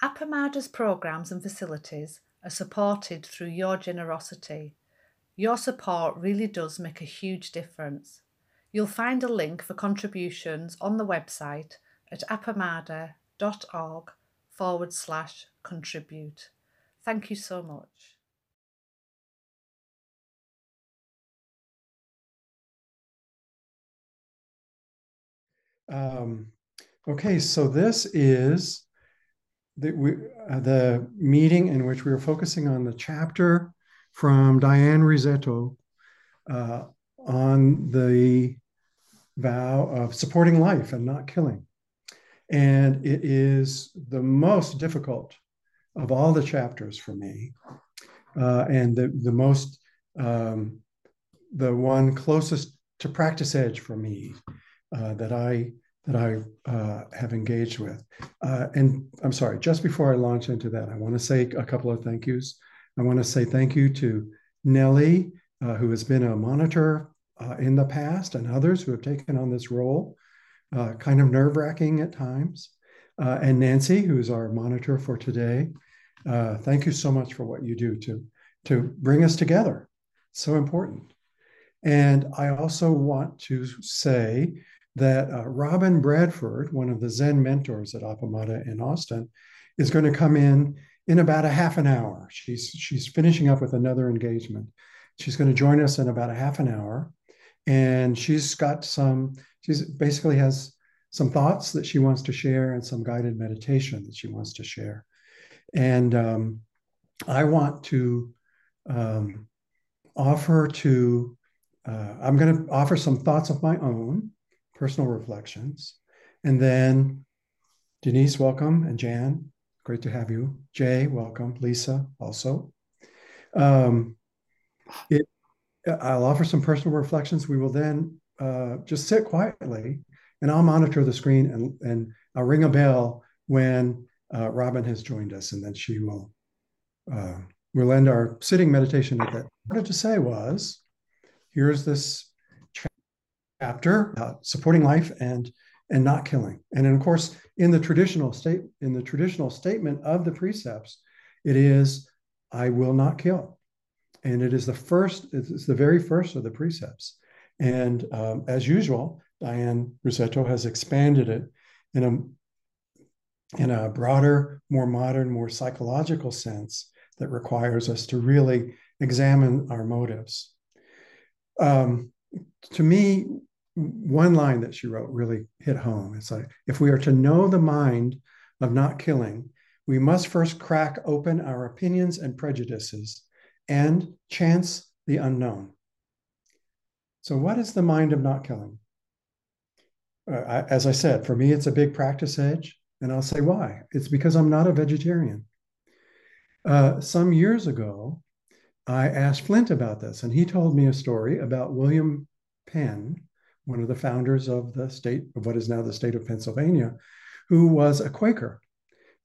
Appamada's programs and facilities are supported through your generosity. Your support really does make a huge difference. You'll find a link for contributions on the website at appamada.org forward slash contribute. Thank you so much. Um, okay, so this is the, we, uh, the meeting in which we were focusing on the chapter from Diane Rizzetto uh, on the vow of supporting life and not killing. And it is the most difficult of all the chapters for me, uh, and the, the most, um, the one closest to practice edge for me uh, that I that I uh, have engaged with. Uh, and I'm sorry, just before I launch into that, I want to say a couple of thank yous. I want to say thank you to Nellie, uh, who has been a monitor uh, in the past, and others who have taken on this role, uh, kind of nerve wracking at times. Uh, and Nancy, who's our monitor for today. thank you so much for what you do to, to bring us together. So important. And I also want to say that uh, Robin Bradford, one of the Zen mentors at Appamada in Austin, is going to come in in about a half an hour. She's she's finishing up with another engagement. She's going to join us in about a half an hour, and she's got some. She's basically has some thoughts that she wants to share and some guided meditation that she wants to share. And um, I want to um, offer to. Uh, I'm going to offer some thoughts of my own personal reflections. And then Denise, welcome. And Jan, great to have you. Jay, welcome. Lisa, also. Um, it, I'll offer some personal reflections. We will then uh, just sit quietly and I'll monitor the screen and, and I'll ring a bell when uh, Robin has joined us and then she will uh, we'll end our sitting meditation at that. What I wanted to say was, here's this chapter about supporting life and and not killing. And then of course, in the traditional state, in the traditional statement of the precepts, it is, I will not kill. And it is the first, it's the very first of the precepts. And um, as usual, Diane Rizzetto has expanded it in a, in a broader, more modern, more psychological sense that requires us to really examine our motives. Um, to me, one line that she wrote really hit home. It's like, if we are to know the mind of not killing, we must first crack open our opinions and prejudices and chance the unknown. So, what is the mind of not killing? Uh, I, as I said, for me, it's a big practice edge. And I'll say why. It's because I'm not a vegetarian. Uh, some years ago, I asked Flint about this, and he told me a story about William Penn, one of the founders of the state of what is now the state of Pennsylvania, who was a Quaker.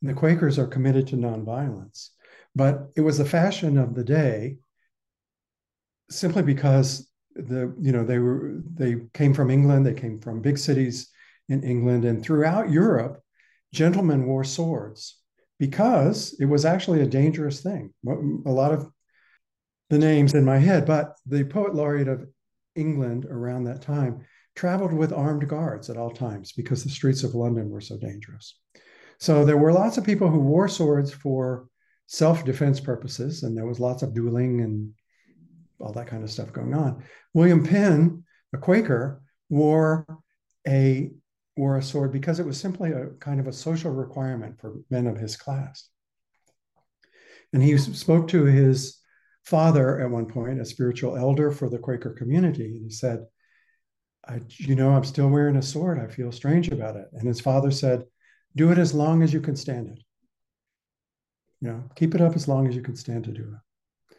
And the Quakers are committed to nonviolence. But it was the fashion of the day simply because the you know they were they came from England, they came from big cities in England and throughout Europe, gentlemen wore swords because it was actually a dangerous thing. A lot of the names in my head, but the poet laureate of England around that time traveled with armed guards at all times because the streets of London were so dangerous. So there were lots of people who wore swords for self-defense purposes, and there was lots of dueling and all that kind of stuff going on. William Penn, a Quaker, wore a wore a sword because it was simply a kind of a social requirement for men of his class. And he spoke to his father at one point, a spiritual elder for the Quaker community, and he said, I, you know, I'm still wearing a sword. I feel strange about it. And his father said, do it as long as you can stand it. You know, keep it up as long as you can stand to do it.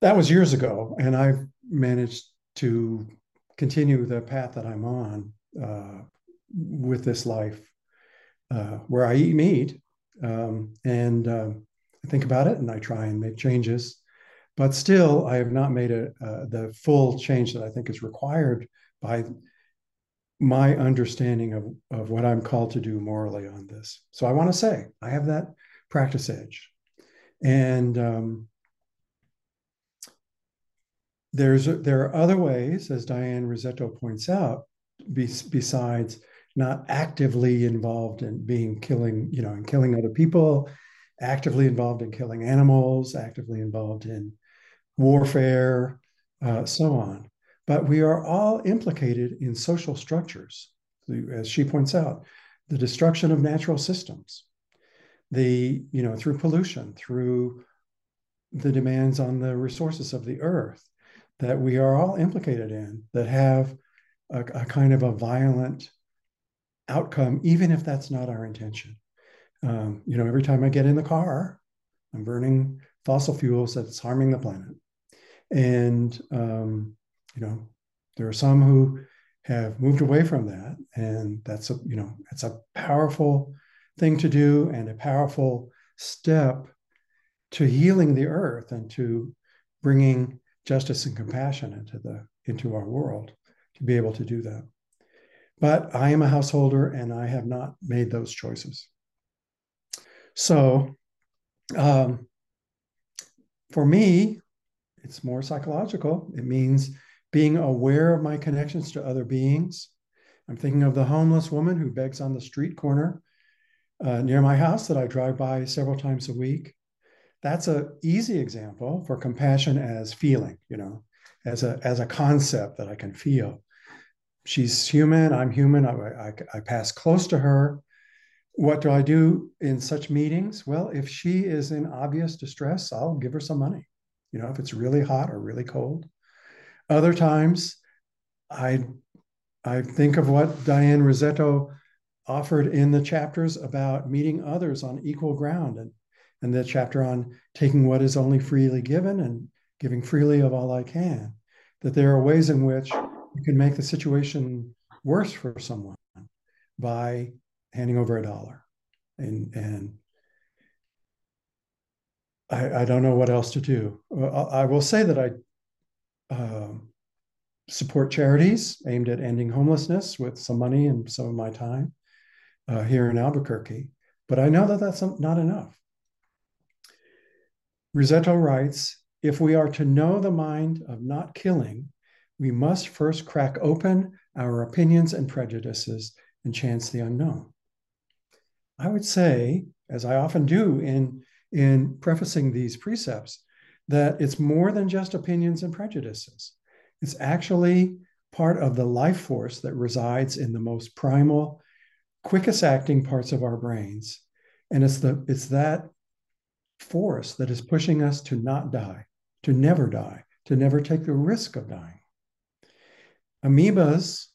That was years ago. And I've managed to continue the path that I'm on uh, with this life uh, where I eat meat. Um, and uh, I think about it and I try and make changes. But still, I have not made a, uh, the full change that I think is required by my understanding of, of what I'm called to do morally on this. So I want to say I have that practice edge. And um, there's there are other ways, as Diane Rizzetto points out, be, besides not actively involved in being killing, you know, in killing other people, actively involved in killing animals, actively involved in warfare, uh, so on. But we are all implicated in social structures, as she points out, the destruction of natural systems, the, you know, through pollution, through the demands on the resources of the earth that we are all implicated in that have a, a kind of a violent outcome, even if that's not our intention. Um, you know, every time I get in the car, I'm burning fossil fuels that's harming the planet. And, um, you know, there are some who have moved away from that. And that's a, you know, it's a powerful thing to do and a powerful step to healing the earth and to bringing justice and compassion into the into our world to be able to do that. But I am a householder and I have not made those choices. So um, for me, it's more psychological. It means being aware of my connections to other beings. I'm thinking of the homeless woman who begs on the street corner uh, near my house that I drive by several times a week. That's an easy example for compassion as feeling, you know, as a as a concept that I can feel. She's human. I'm human. I, I, I pass close to her. What do I do in such meetings? Well, if she is in obvious distress, I'll give her some money. You know, if it's really hot or really cold. Other times, I I think of what Diane Rizzetto offered in the chapters about meeting others on equal ground and and the chapter on taking what is only freely given and giving freely of all I can, that there are ways in which you can make the situation worse for someone by handing over a dollar. And, and I, I don't know what else to do. Uh, I will say that I uh, support charities aimed at ending homelessness with some money and some of my time uh, here in Albuquerque. But I know that that's not enough. Rizzetto writes If we are to know the mind of not killing, we must first crack open our opinions and prejudices and chance the unknown. I would say, as I often do in, in prefacing these precepts, that it's more than just opinions and prejudices. It's actually part of the life force that resides in the most primal, quickest acting parts of our brains. And it's the it's that force that is pushing us to not die, to never die, to never take the risk of dying. Amoebas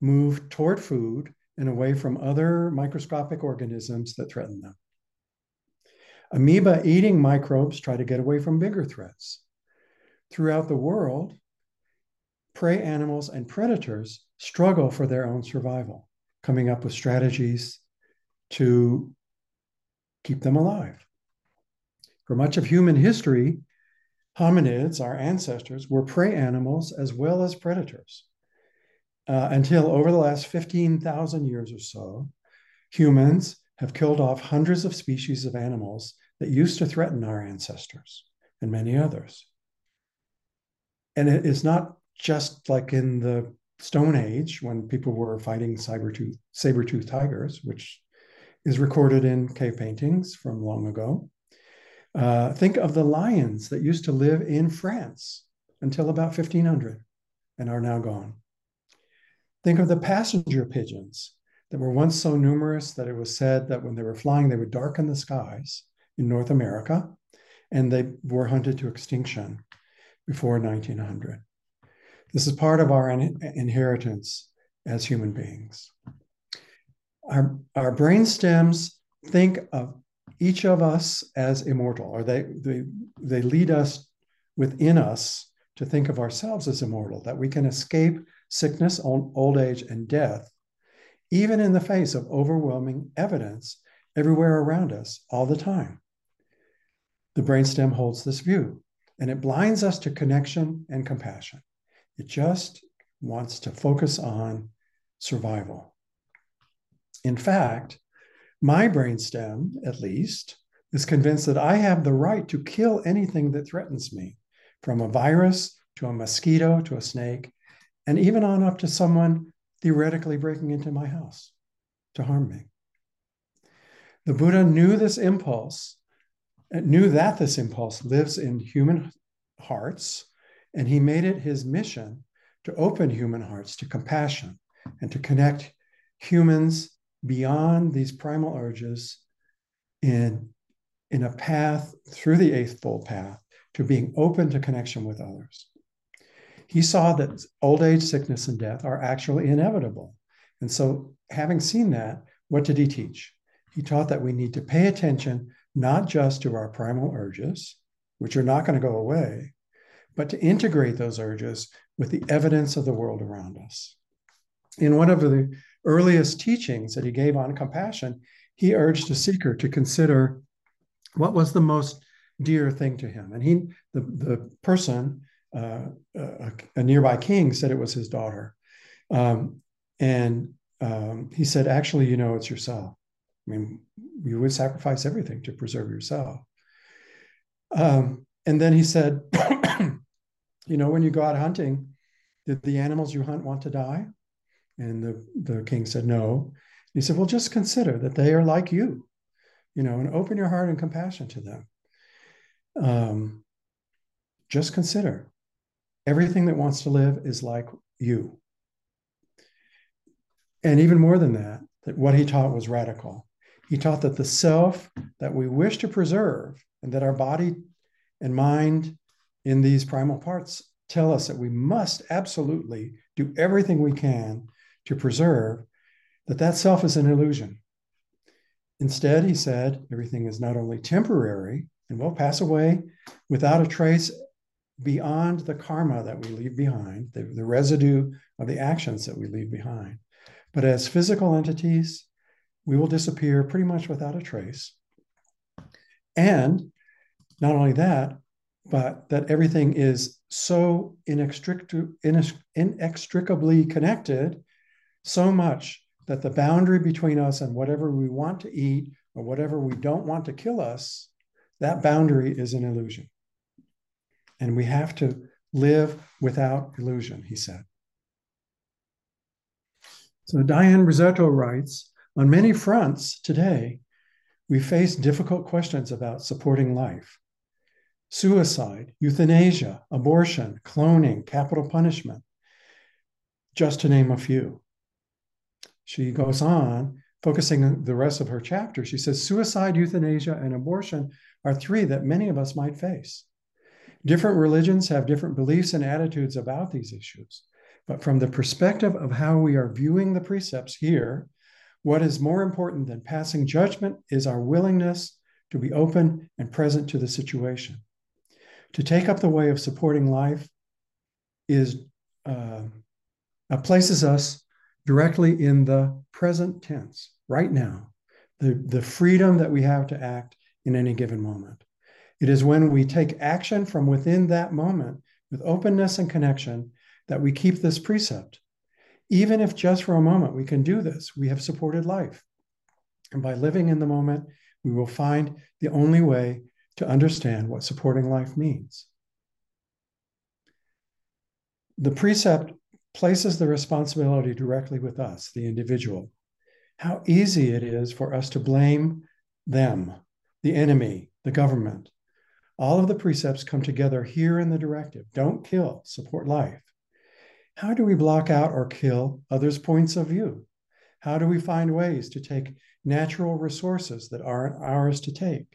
move toward food and away from other microscopic organisms that threaten them. Amoeba eating microbes try to get away from bigger threats. Throughout the world, prey animals and predators struggle for their own survival, coming up with strategies to keep them alive. For much of human history, hominids, our ancestors, were prey animals as well as predators. Uh, until over the last 15,000 years or so, humans have killed off hundreds of species of animals that used to threaten our ancestors and many others. And it is not just like in the Stone Age when people were fighting saber-tooth, saber-tooth tigers, which is recorded in cave paintings from long ago. Uh, think of the lions that used to live in France until about 1500 and are now gone. Think of the passenger pigeons that were once so numerous that it was said that when they were flying, they would darken the skies in North America, and they were hunted to extinction before 1900. This is part of our in- inheritance as human beings. Our, our brain stems think of each of us as immortal, or they, they, they lead us within us to think of ourselves as immortal, that we can escape sickness, old age, and death, even in the face of overwhelming evidence everywhere around us all the time. The brainstem holds this view, and it blinds us to connection and compassion. It just wants to focus on survival. In fact, my brainstem, at least, is convinced that I have the right to kill anything that threatens me, from a virus to a mosquito to a snake, and even on up to someone theoretically breaking into my house to harm me. The Buddha knew this impulse, uh, knew that this impulse lives in human hearts, and he made it his mission to open human hearts to compassion and to connect humans beyond these primal urges in, in a path through the Eightfold Path to being open to connection with others. He saw that old age, sickness, and death are actually inevitable. And so, having seen that, what did he teach? He taught that we need to pay attention not just to our primal urges, which are not going to go away, but to integrate those urges with the evidence of the world around us. In one of the earliest teachings that he gave on compassion, he urged a seeker to consider what was the most dear thing to him. And he, the, the person, uh, a, a, nearby king, said it was his daughter. Um, and um, he said, actually, you know, it's yourself. I mean, you would sacrifice everything to preserve yourself. Um, and then he said, you know, when you go out hunting, did the animals you hunt want to die? And the, the king said, No. He said, Well, just consider that they are like you, you know, and open your heart and compassion to them. Um, just consider everything that wants to live is like you. And even more than that, that what he taught was radical. He taught that the self that we wish to preserve and that our body and mind in these primal parts tell us that we must absolutely do everything we can to preserve, that that self is an illusion. Instead, he said, everything is not only temporary and will pass away without a trace beyond the karma that we leave behind, the, the residue of the actions that we leave behind. But as physical entities, we will disappear pretty much without a trace. And not only that, but that everything is so inextricably connected, so much that the boundary between us and whatever we want to eat or whatever we don't want to kill us, that boundary is an illusion. And we have to live without illusion, he said. So Diane Rizzetto writes On many fronts today, we face difficult questions about supporting life suicide, euthanasia, abortion, cloning, capital punishment, just to name a few. She goes on, focusing the rest of her chapter. She says suicide, euthanasia, and abortion are three that many of us might face. Different religions have different beliefs and attitudes about these issues. But from the perspective of how we are viewing the precepts here, what is more important than passing judgment is our willingness to be open and present to the situation. To take up the way of supporting life is uh, uh, places us directly in the present tense, right now, the, the freedom that we have to act in any given moment. It is when we take action from within that moment with openness and connection that we keep this precept. Even if just for a moment we can do this, we have supported life. And by living in the moment, we will find the only way to understand what supporting life means. The precept places the responsibility directly with us, the individual. How easy it is for us to blame them, the enemy, the government. All of the precepts come together here in the directive don't kill, support life. How do we block out or kill others' points of view? How do we find ways to take natural resources that aren't ours to take?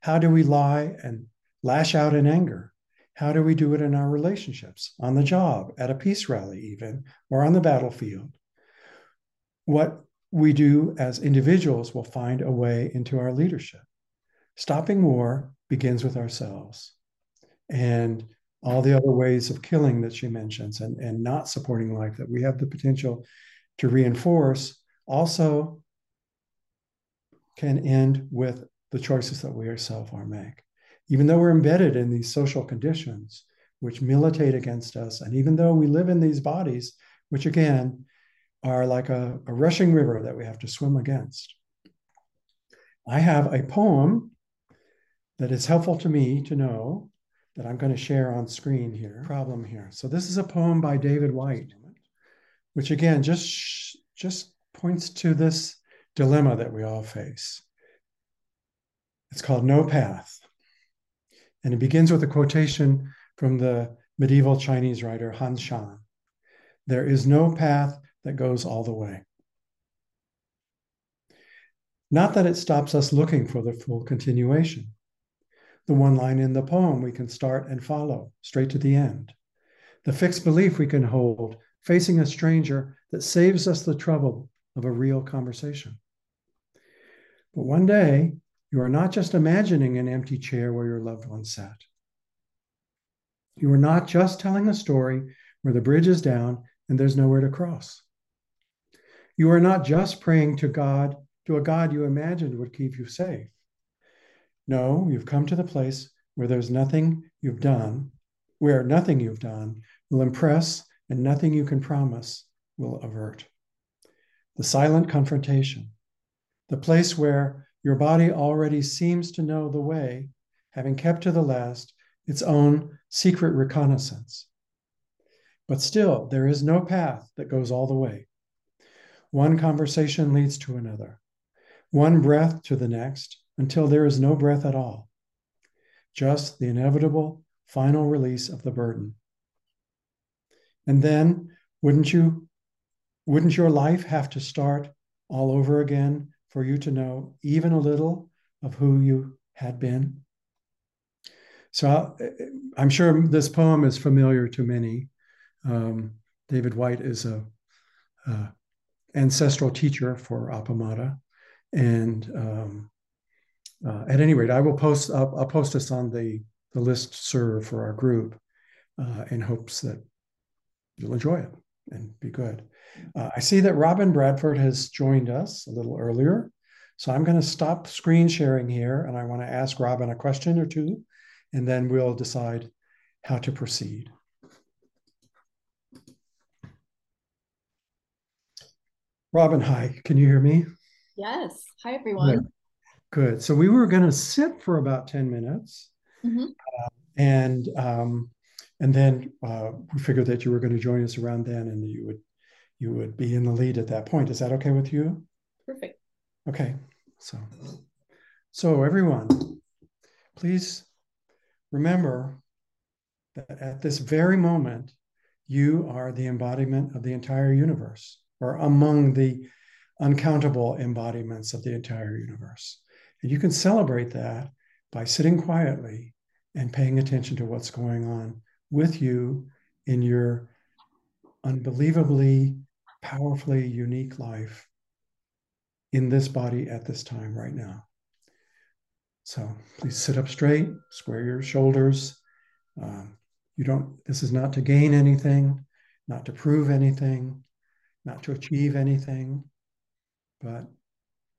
How do we lie and lash out in anger? How do we do it in our relationships, on the job, at a peace rally, even, or on the battlefield? What we do as individuals will find a way into our leadership. Stopping war begins with ourselves. And all the other ways of killing that she mentions and, and not supporting life that we have the potential to reinforce also can end with the choices that we ourselves are make. Even though we're embedded in these social conditions which militate against us, and even though we live in these bodies, which again are like a, a rushing river that we have to swim against. I have a poem that is helpful to me to know that I'm going to share on screen here. Problem here. So this is a poem by David Whyte, which again just just points to this dilemma that we all face. It's called No Path. And it begins with a quotation from the medieval Chinese writer Han Shan. There is no path that goes all the way. Not that it stops us looking for the full continuation. The one line in the poem we can start and follow straight to the end. The fixed belief we can hold facing a stranger that saves us the trouble of a real conversation. But one day, you are not just imagining an empty chair where your loved one sat. You are not just telling a story where the bridge is down and there's nowhere to cross. You are not just praying to God, to a God you imagined would keep you safe. No, you've come to the place where there's nothing you've done, where nothing you've done will impress and nothing you can promise will avert. The silent confrontation, the place where your body already seems to know the way, having kept to the last its own secret reconnaissance. But still, there is no path that goes all the way. One conversation leads to another, one breath to the next, until there is no breath at all. Just the inevitable final release of the burden. And then wouldn't you wouldn't your life have to start all over again for you to know even a little of who you had been? So I'm sure this poem is familiar to many. Um, David Whyte is a, a, ancestral teacher for Appamada, and um, uh, at any rate, I will post. I'll, I'll, post this on the the list serve for our group, uh, in hopes that you'll enjoy it and be good. Uh, I see that Robin Bradford has joined us a little earlier, so I'm going to stop screen sharing here, and I want to ask Robin a question or two, and then we'll decide how to proceed. Robin, hi. Can you hear me? Yes. Hi, everyone. Good. So we were going to sit for about 10 minutes. Mm-hmm. Uh, and um, and then uh, we figured that you were going to join us around then and you would you would be in the lead at that point. Is that okay with you? Perfect. Okay. So so everyone, please remember that at this very moment, you are the embodiment of the entire universe, or among the uncountable embodiments of the entire universe. And you can celebrate that by sitting quietly and paying attention to what's going on with you in your unbelievably powerfully unique life in this body at this time right now. So please sit up straight, square your shoulders. Um, you don't, this is not to gain anything, not to prove anything, not to achieve anything, but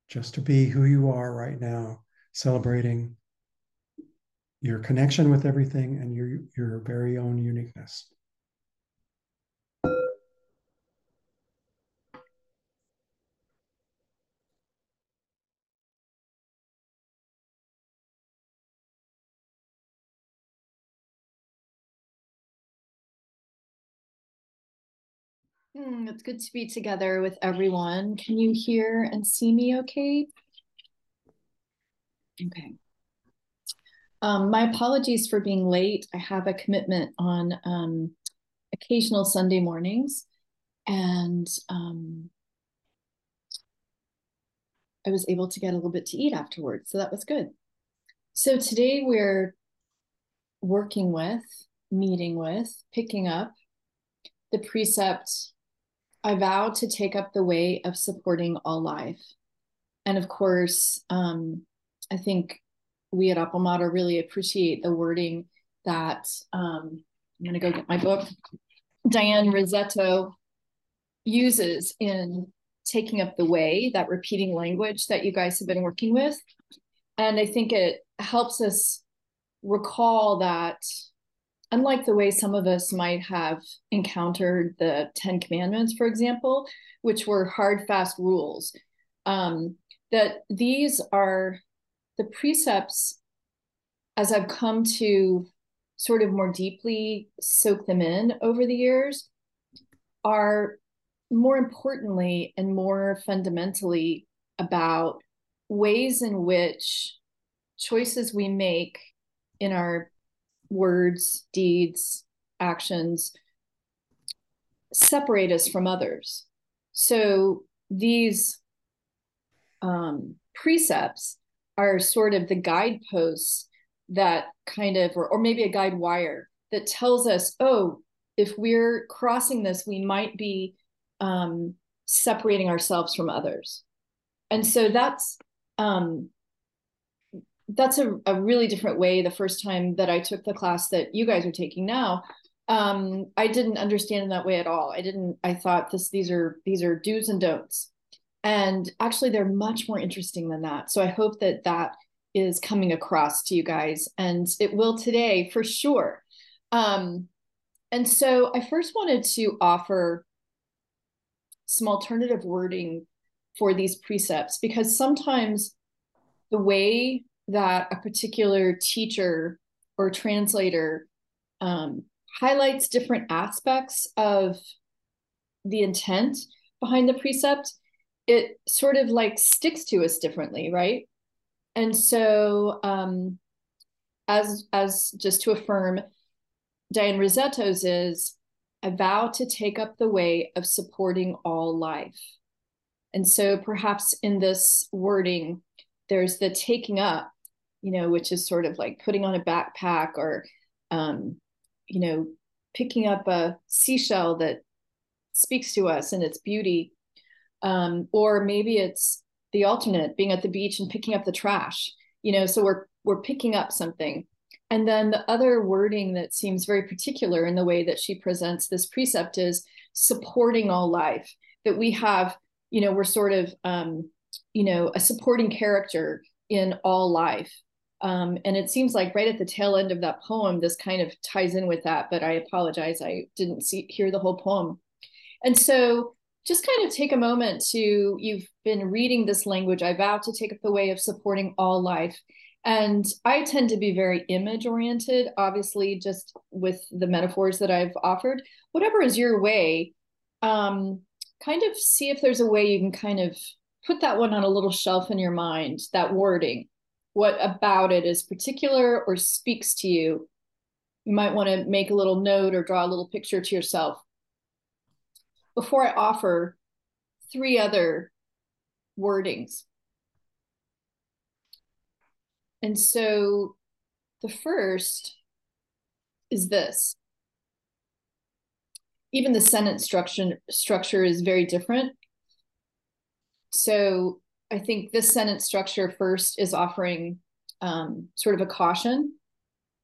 just to be who you are right now, celebrating your connection with everything and your, your very own uniqueness. Mm, it's good to be together with everyone. Can you hear and see me okay? Okay. Um, my apologies for being late. I have a commitment on um, occasional Sunday mornings, and um, I was able to get a little bit to eat afterwards, so that was good. So today we're working with, meeting with, picking up the precept I vow to take up the way of supporting all life. And of course, um, I think we at Appamada really appreciate the wording that um, I'm going to go get my book. Diane Rizzetto uses in taking up the way, that repeating language that you guys have been working with. And I think it helps us recall that unlike the way some of us might have encountered the Ten Commandments, for example, which were hard, fast rules, um, that these are the precepts as I've come to sort of more deeply soak them in over the years are more importantly and more fundamentally about ways in which choices we make in our words, deeds, actions separate us from others. So these um, precepts are sort of the guideposts that kind of, or, or maybe a guide wire that tells us, oh, if we're crossing this, we might be um, separating ourselves from others. And so that's um, that's a, a really different way the first time that I took the class that you guys are taking now. Um, I didn't understand in that way at all. I didn't, I thought this these are these are do's and don'ts. And actually they're much more interesting than that. So I hope that that is coming across to you guys and it will today for sure. Um, and so I first wanted to offer some alternative wording for these precepts because sometimes the way that a particular teacher or translator um, highlights different aspects of the intent behind the precept, it sort of like sticks to us differently, right? And so, um, as as just to affirm, Diane Rizzetto's is, I vow to take up the way of supporting all life. And so perhaps in this wording, there's the taking up, you know, which is sort of like putting on a backpack or, um, you know, picking up a seashell that speaks to us and its beauty. Um, or maybe it's the alternate, being at the beach and picking up the trash, you know, so we're we're picking up something. And then the other wording that seems very particular in the way that she presents this precept is supporting all life, that we have, you know, we're sort of, um, you know, a supporting character in all life. Um, and it seems like right at the tail end of that poem, this kind of ties in with that, but I apologize, I didn't see hear the whole poem. And so just kind of take a moment to, you've been reading this language, I vow to take up the way of supporting all life. And I tend to be very image oriented, obviously, just with the metaphors that I've offered. Whatever is your way, um, kind of see if there's a way you can kind of put that one on a little shelf in your mind, that wording. What about it is particular or speaks to you? You might want to make a little note or draw a little picture to yourself. Before I offer three other wordings and so the first is this. Even the sentence structure, structure is very different. So I think this sentence structure first is offering um, sort of a caution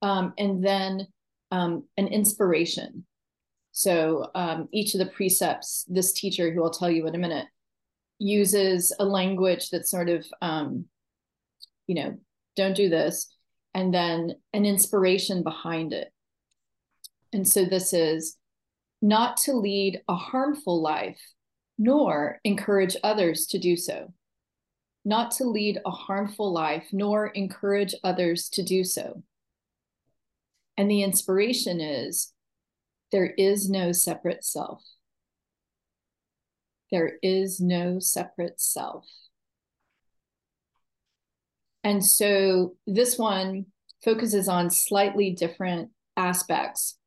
um, and then um, an inspiration. So um, each of the precepts, this teacher, who I'll tell you in a minute, uses a language that's sort of, um, you know, don't do this and then an inspiration behind it and so this is not to lead a harmful life nor encourage others to do so not to lead a harmful life nor encourage others to do so. And the inspiration is there is no separate self. There is no separate self. And so this one focuses on slightly different aspects.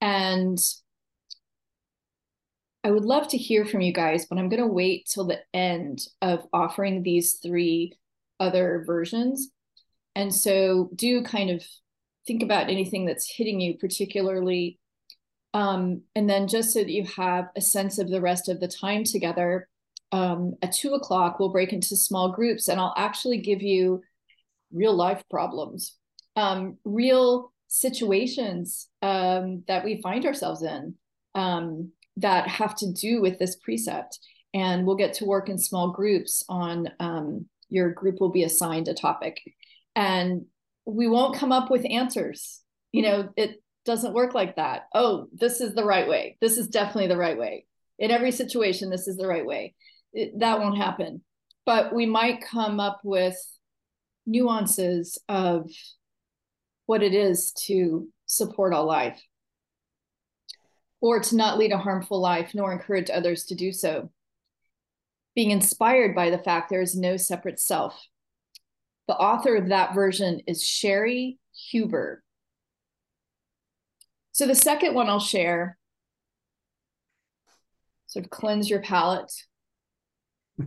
And I would love to hear from you guys, but I'm going to wait till the end of offering these three other versions. And so do kind of think about anything that's hitting you particularly. Um, and then just so that you have a sense of the rest of the time together, um, at two o'clock, we'll break into small groups and I'll actually give you real life problems, um, real situations um, that we find ourselves in um, that have to do with this precept. And we'll get to work in small groups on um, your group will be assigned a topic. And we won't come up with answers. You know, it doesn't work like that. Oh, this is the right way. This is definitely the right way. In every situation, this is the right way. It, that won't happen. But we might come up with nuances of what it is to support all life or to not lead a harmful life nor encourage others to do so. Being inspired by the fact there is no separate self. The author of that version is Cheri Huber. So the second one I'll share, sort of cleanse your palate.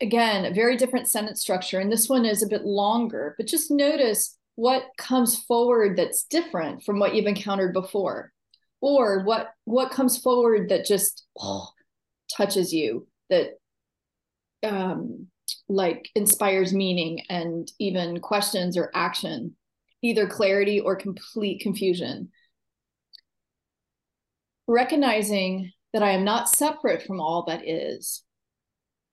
Again, a very different sentence structure. And this one is a bit longer, but just notice what comes forward that's different from what you've encountered before. Or what what comes forward that just oh, touches you, that um, like inspires meaning and even questions or action, either clarity or complete confusion recognizing that I am not separate from all that is.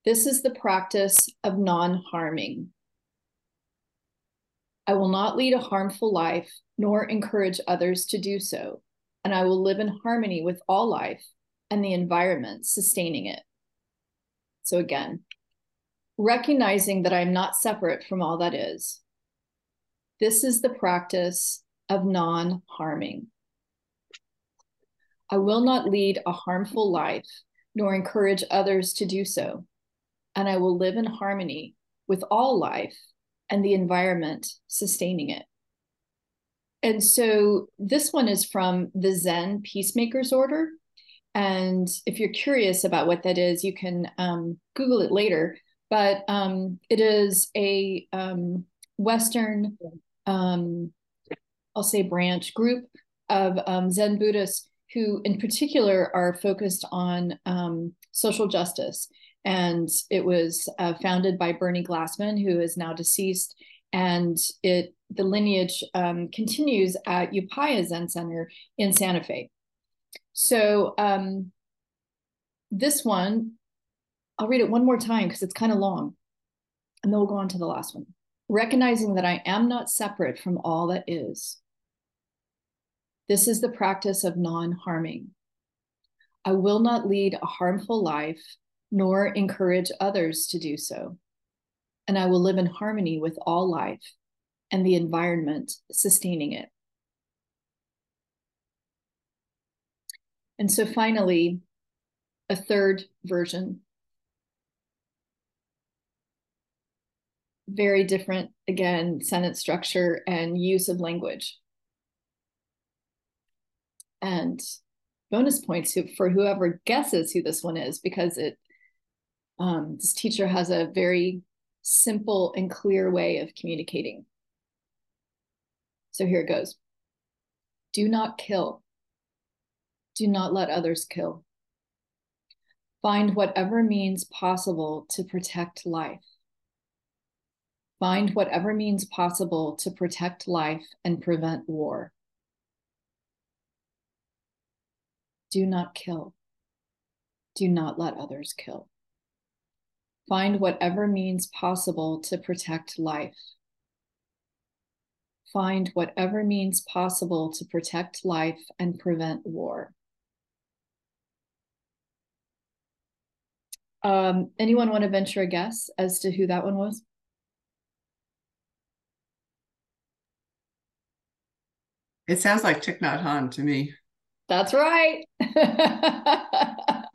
This is the practice of non harming. I will not lead a harmful life, nor encourage others to do so, and I will live in harmony with all life and the environment sustaining it. So, again, recognizing that I am not separate from all that is. This is the practice of non harming. I will not lead a harmful life, nor encourage others to do so. And I will live in harmony with all life and the environment sustaining it. And so this one is from the Zen Peacemakers Order. And if you're curious about what that is, you can um, Google it later. But um, it is a um, Western, um, I'll say, branch group of um, Zen Buddhists who in particular are focused on um, social justice. And it was uh, founded by Bernie Glassman, who is now deceased. And it the lineage um, continues at Upaya Zen Center in Santa Fe. So um, this one, I'll read it one more time because it's kind of long. And then we'll go on to the last one. Recognizing that I am not separate from all that is this is the practice of non harming. I will not lead a harmful life, nor encourage others to do so. And I will live in harmony with all life and the environment sustaining it. And so finally, a third version. Very different, again, sentence structure and use of language and bonus points for whoever guesses who this one is because it um, this teacher has a very simple and clear way of communicating. So here it goes. Do not kill. Do not let others kill. Find whatever means possible to protect life. Find whatever means possible to protect life and prevent war. Do not kill. Do not let others kill. Find whatever means possible to protect life. Find whatever means possible to protect life and prevent war. Um, anyone want to venture a guess as to who that one was? It sounds like Thich Nhat Hanh to me. That's right.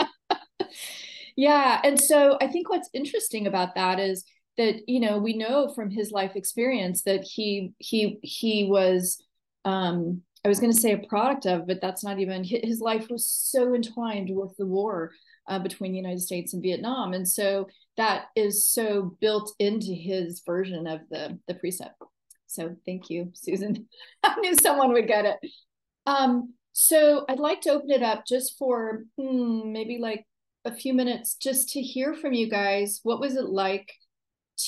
yeah. And so I think what's interesting about that is that, you know, we know from his life experience that he he he was um I was going to say a product of, but that's not even his life was so entwined with the war uh, between the United States and Vietnam, and so that is so built into his version of the the precept. So thank you, Susan. I knew someone would get it. Um, so I'd like to open it up just for hmm, maybe like a few minutes just to hear from you guys. What was it like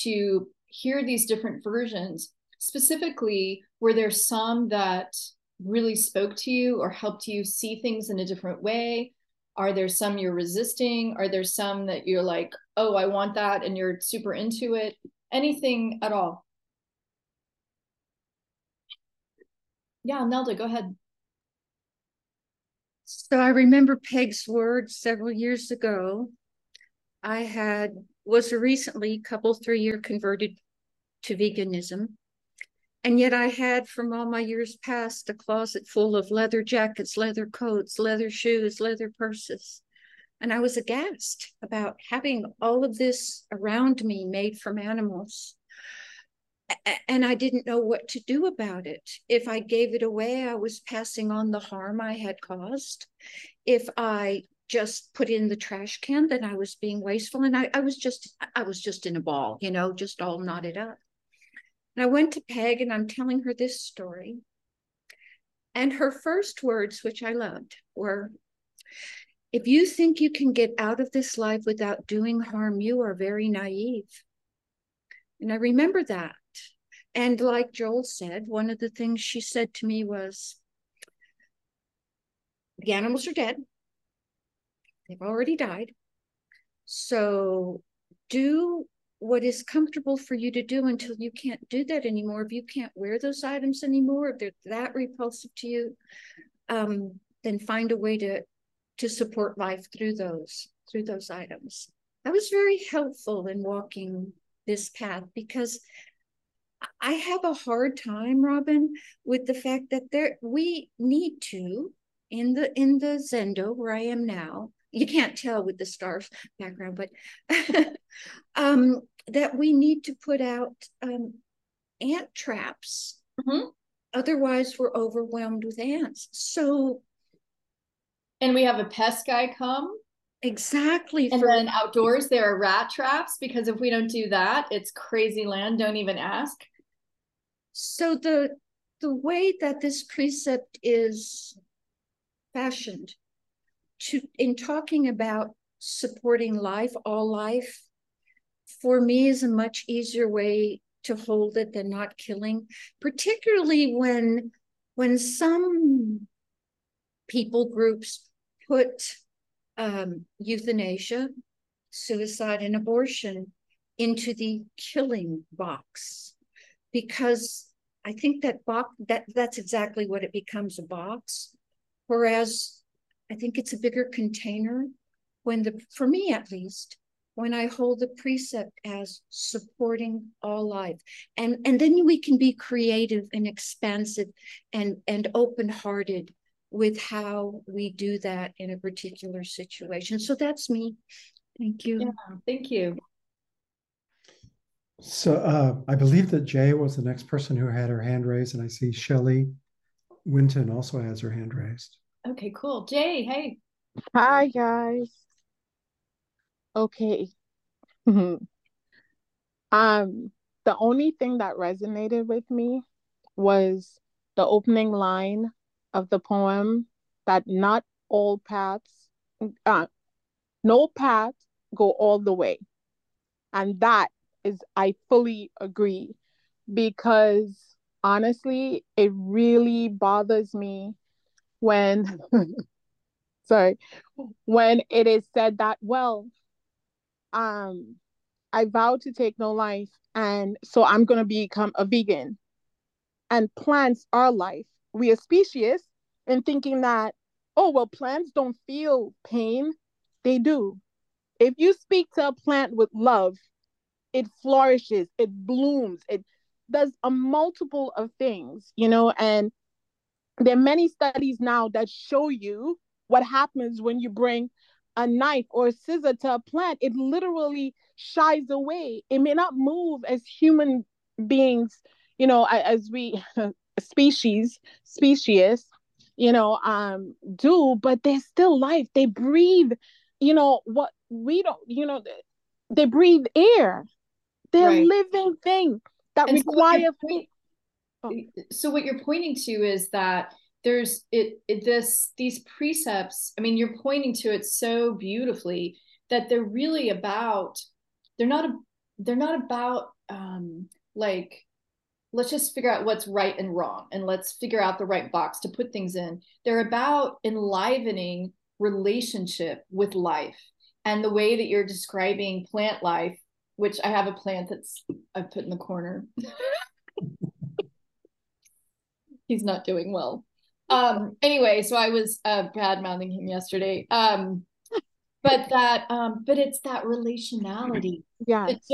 to hear these different versions? Specifically, were there some that really spoke to you or helped you see things in a different way? Are there some you're resisting? Are there some that you're like, oh, I want that, and you're super into it? Anything at all? Yeah, Nelda, go ahead. So I remember Peg's words several years ago. I had was recently couple three year converted to veganism. And yet I had from all my years past a closet full of leather jackets, leather coats, leather shoes, leather purses. And I was aghast about having all of this around me made from animals. And I didn't know what to do about it. If I gave it away, I was passing on the harm I had caused. If I just put in the trash can, then I was being wasteful. And I, I was just, I was just in a ball, you know, just all knotted up. And I went to Peg and I'm telling her this story. And her first words, which I loved, were If you think you can get out of this life without doing harm, you are very naive. And I remember that. And like Joel said, one of the things she said to me was, The animals are dead, they've already died. So do what is comfortable for you to do until you can't do that anymore. If you can't wear those items anymore, if they're that repulsive to you, um, then find a way to to support life through those through those items. That was very helpful in walking this path because I have a hard time, Robin, with the fact that there we need to in the in the Zendo where I am now. You can't tell with the stars background, but um, that we need to put out um, ant traps. Mm-hmm. Otherwise, we're overwhelmed with ants. So, and we have a pest guy come. Exactly. And for- then outdoors, there are rat traps because if we don't do that, it's crazy land. Don't even ask. So the the way that this precept is fashioned to in talking about supporting life, all life, for me is a much easier way to hold it than not killing, particularly when when some people groups put um, euthanasia, suicide, and abortion into the killing box, because I think that box that that's exactly what it becomes a box, whereas I think it's a bigger container when the for me at least when I hold the precept as supporting all life. And, and then we can be creative and expansive and, and open hearted with how we do that in a particular situation. So that's me. Thank you. Yeah, thank you. So uh, I believe that Jay was the next person who had her hand raised, and I see Shelly Winton also has her hand raised. Okay, cool. Jay, hey. Hi, guys. Okay. um, the only thing that resonated with me was the opening line of the poem that not all paths, uh, no path go all the way. And that is, I fully agree because honestly, it really bothers me when, sorry, when it is said that, well, um I vow to take no life and so I'm going to become a vegan. And plants are life. We are specious in thinking that oh well plants don't feel pain. They do. If you speak to a plant with love, it flourishes, it blooms, it does a multiple of things, you know, and there are many studies now that show you what happens when you bring a knife or a scissor to a plant, it literally shies away. It may not move as human beings, you know, as we species, species, you know, um, do, but they're still life. They breathe, you know, what we don't, you know, they breathe air. They're right. living thing that and require. So. So what you're pointing to is that there's it, it this these precepts i mean you're pointing to it so beautifully that they're really about they're not a, they're not about um like let's just figure out what's right and wrong and let's figure out the right box to put things in. They're about enlivening relationship with life and the way that you're describing plant life which i have a plant that's i've put in the corner he's not doing well. Um anyway so i was uh bad mouthing him yesterday. Um but that um but it's that relationality.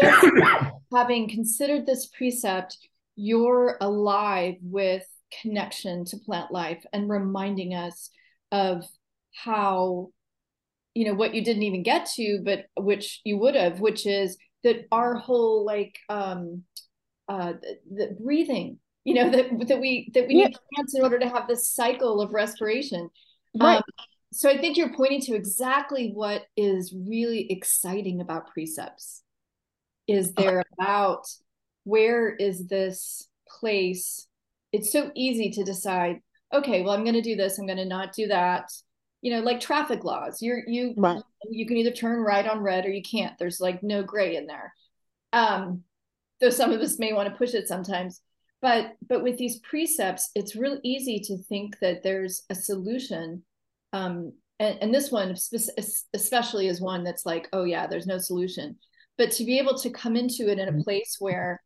Just having considered this precept you're alive with connection to plant life and reminding us of how you know what you didn't even get to but which you would have which is that our whole like um uh the, the breathing you know that that we that we Yeah. need plants in order to have this cycle of respiration Right. um, so i think you're pointing to exactly what is really exciting about precepts is they're about where is this place it's so easy to decide okay well i'm going to do this i'm going to not do that you know like traffic laws you're you Right. you can either turn right on red or you can't there's like no gray in there um though some of us may want to push it sometimes but but with these precepts it's real easy to think that there's a solution um and, and this one especially is one that's like oh yeah there's no solution. But to be able to come into it in a place where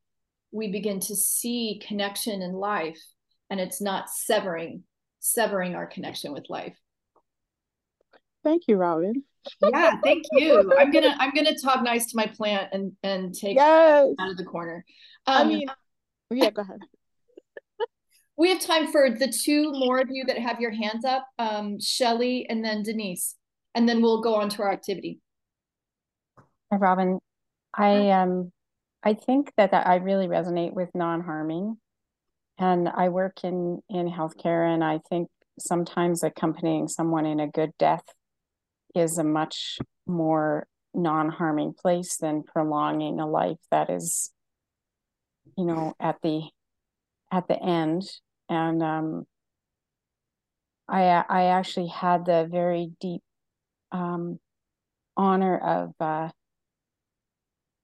we begin to see connection in life and it's not severing severing our connection with life. Thank you, Robin. yeah thank you. I'm gonna i'm gonna talk nice to my plant and and take Yes. out of the corner. I um mean, yeah, go ahead. we have time for the two more of you that have your hands up um shelly and then denise and then we'll go on to our activity Hi, Robin. I um I think that, that I really resonate with non-harming. And I work in in healthcare and I think sometimes accompanying someone in a good death is a much more non-harming place than prolonging a life that is you know at the at the end and um I I actually had the very deep um honor of uh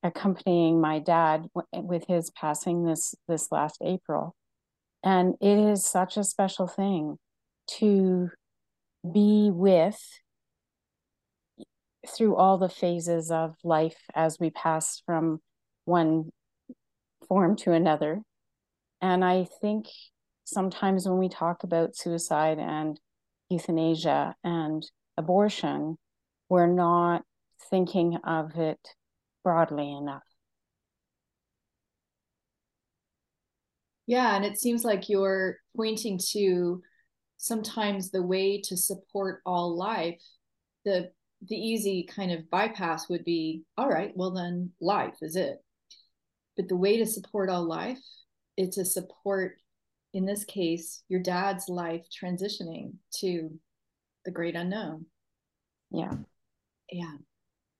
accompanying my dad with his passing this this last April. And it is such a special thing to be with through all the phases of life as we pass from one form to another. And I think sometimes when we talk about suicide and euthanasia and abortion, we're not thinking of it broadly enough. yeah and it seems like you're pointing to sometimes the way to support all life the the easy kind of bypass would be all right well then life is it but the way to support all life is to support in this case your dad's life transitioning to the great unknown Yeah. yeah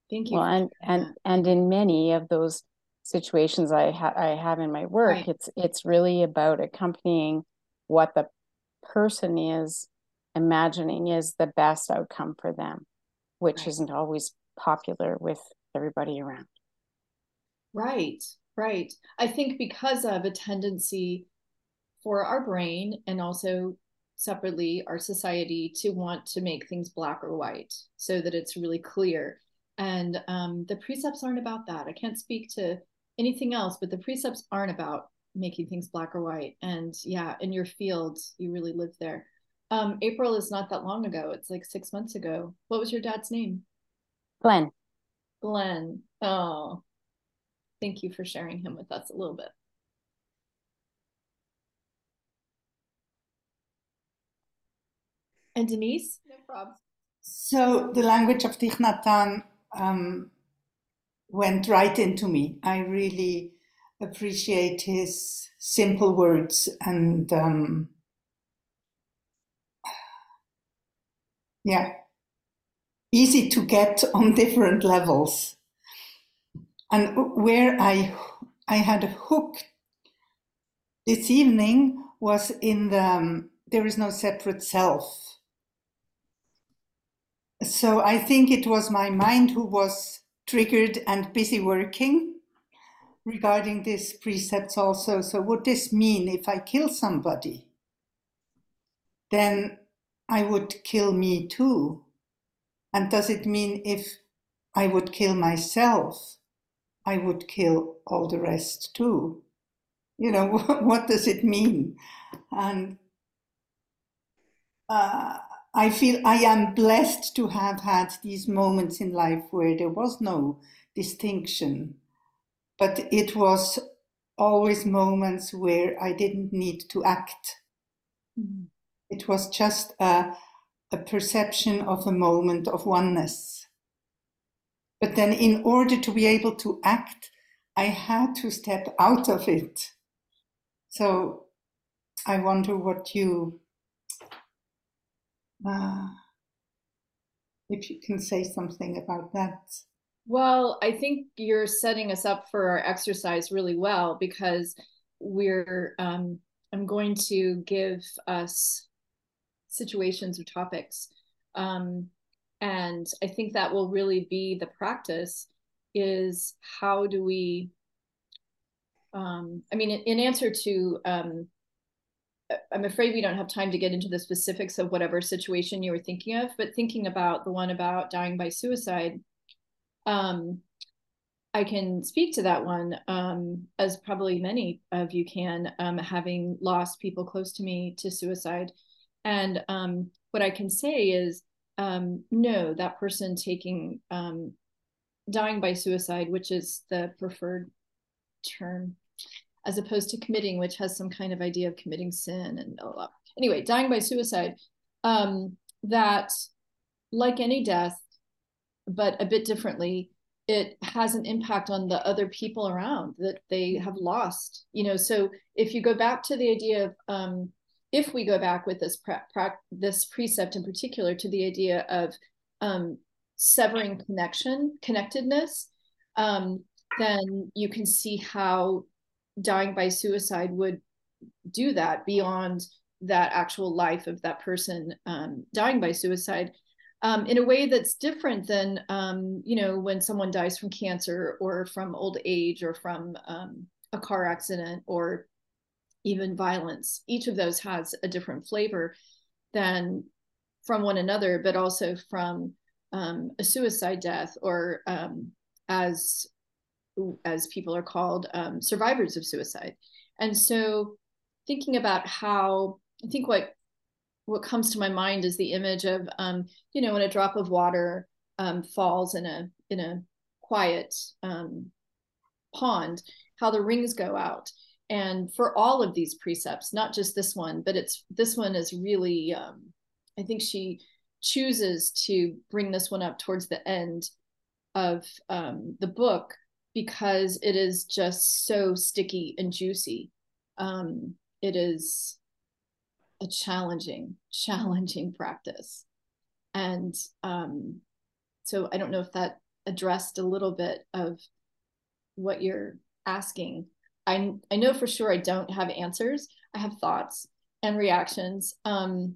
thank you Well, and and that. and in many of those situations I ha I have in my work, Right. it's it's really about accompanying what the person is imagining is the best outcome for them, which Right. isn't always popular with everybody around. Right, right. I think because of a tendency for our brain and also separately our society to want to make things black or white so that it's really clear. And um, the precepts aren't about that. I can't speak to anything else, but the precepts aren't about making things black or white. And yeah, in your field, you really live there. Um, April is not that long ago. It's like six months ago. What was your dad's name? Glenn, Glenn. Oh, thank you for sharing him with us a little bit. And Denise? No problem. So the language of Thich Nhat Hanh um, went right into me. I really appreciate his simple words and um, yeah, easy to get on different levels. And where I I had a hook this evening was in the um, there is no separate self. So I think it was my mind who was triggered and busy working regarding these precepts also. So would this mean if I kill somebody, then I would kill me too? And does it mean if I would kill myself, I would kill all the rest too? You know, what does it mean? And uh, I feel I am blessed to have had these moments in life where there was no distinction, but it was always moments where I didn't need to act. Mm-hmm. It was just a, a perception of a moment of oneness. But then, in order to be able to act, I had to step out of it. So I wonder what you, uh, if you can say something about that. Well, I think you're setting us up for our exercise really well because we're, um, I'm going to give us situations or topics. Um, and I think that will really be the practice is how do we, um, I mean, in, answer to um, I'm afraid we don't have time to get into the specifics of whatever situation you were thinking of, but thinking about the one about dying by suicide, um, I can speak to that one, um, as probably many of you can, um, having lost people close to me to suicide. And um, what I can say is, um, no, that person taking um, dying by suicide, which is the preferred term, as opposed to committing, which has some kind of idea of committing sin and blah, blah. Anyway, dying by suicide, um, that like any death, but a bit differently, it has an impact on the other people around that they have lost. You know, so if you go back to the idea of, um, if we go back with this pre- this precept in particular to the idea of um, severing connection, connectedness, um, then you can see how dying by suicide would do that beyond that actual life of that person um, dying by suicide um, in a way that's different than um, you know when someone dies from cancer or from old age or from um, a car accident or even violence each of those has a different flavor than from one another but also from um, a suicide death or um, as as people are called, um, survivors of suicide. And so thinking about how I think what what comes to my mind is the image of um, you know when a drop of water um, falls in a in a quiet um, pond, how the rings go out. And for all of these precepts, not just this one, but it's this one is really um, I think she chooses to bring this one up towards the end of um, the book because it is just so sticky and juicy. Um, it is a challenging, challenging practice. And um, so I don't know if that addressed a little bit of what you're asking. I, I know for sure I don't have answers. I have thoughts and reactions. Um,